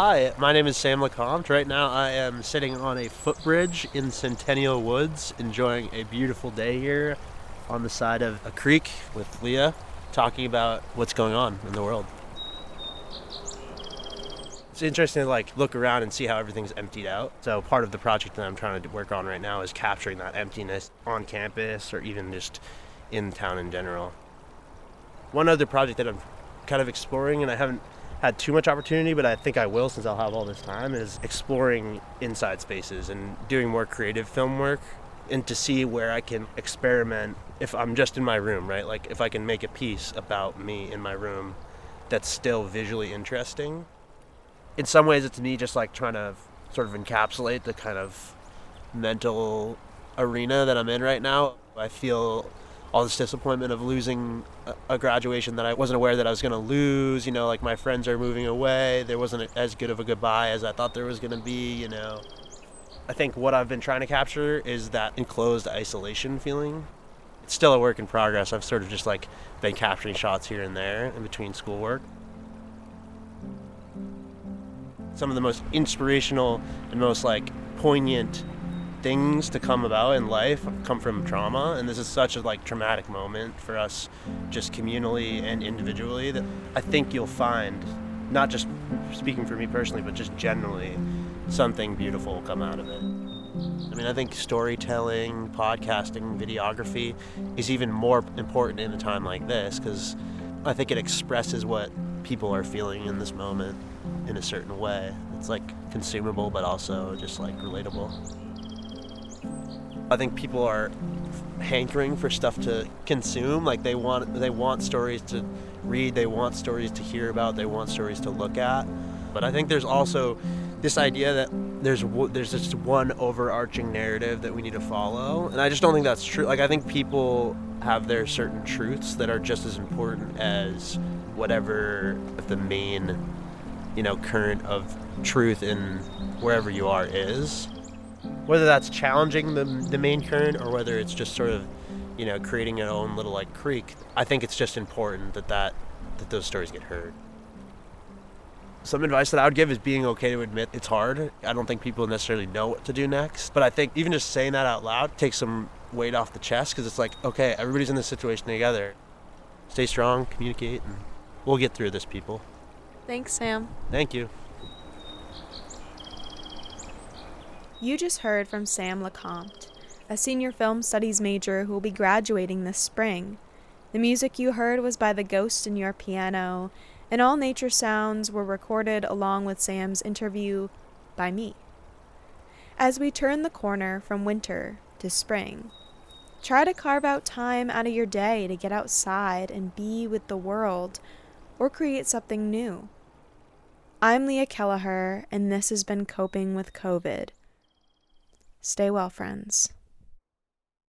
Hi, my name is Sam LeCompte. Right now I am sitting on a footbridge in Centennial Woods, enjoying a beautiful day here on the side of a creek with Leah, talking about what's going on in the world. It's interesting to like look around and see how everything's emptied out. So part of the project that I'm trying to work on right now is capturing that emptiness on campus or even just in town in general. One other project that I'm kind of exploring and I haven't had too much opportunity, but I think I will since I'll have all this time, is exploring inside spaces and doing more creative film work and to see where I can experiment if I'm just in my room, right? Like if I can make a piece about me in my room that's still visually interesting. In some ways, it's me just like trying to sort of encapsulate the kind of mental arena that I'm in right now. I feel all this disappointment of losing a graduation that I wasn't aware that I was going to lose. You know, like my friends are moving away. There wasn't as good of a goodbye as I thought there was going to be, you know. I think what I've been trying to capture is that enclosed isolation feeling. It's still a work in progress. I've sort of just like been capturing shots here and there in between schoolwork. Some of the most inspirational and most like poignant things to come about in life come from trauma and this is such a like traumatic moment for us just communally and individually that i think you'll find not just speaking for me personally but just generally something beautiful will come out of it. I mean i think storytelling podcasting videography is even more important in a time like this because i think it expresses what people are feeling in this moment in a certain way. It's like consumable but also just like relatable I think people are hankering for stuff to consume. Like they want they want stories to read, they want stories to hear about, they want stories to look at. But I think there's also this idea that there's there's just one overarching narrative that we need to follow, and I just don't think that's true. Like I think people have their certain truths that are just as important as whatever the main, you know, current of truth in wherever you are is whether that's challenging the, the main current or whether it's just sort of you know creating your own little like creek i think it's just important that that that those stories get heard. Some advice that i would give is being okay to admit it's hard. I don't think people necessarily know what to do next but i think even just saying that out loud takes some weight off the chest because it's like okay everybody's in this situation together. Stay strong communicate and we'll get through this people. Thanks sam. Thank you You just heard from Sam LeCompte, a senior film studies major who will be graduating this spring. The music you heard was by The Ghost in Your Piano, and all nature sounds were recorded along with Sam's interview by me. As we turn the corner from winter to spring, try to carve out time out of your day to get outside and be with the world or create something new. I'm Leah Kelleher, and this has been Coping with COVID. Stay well, friends.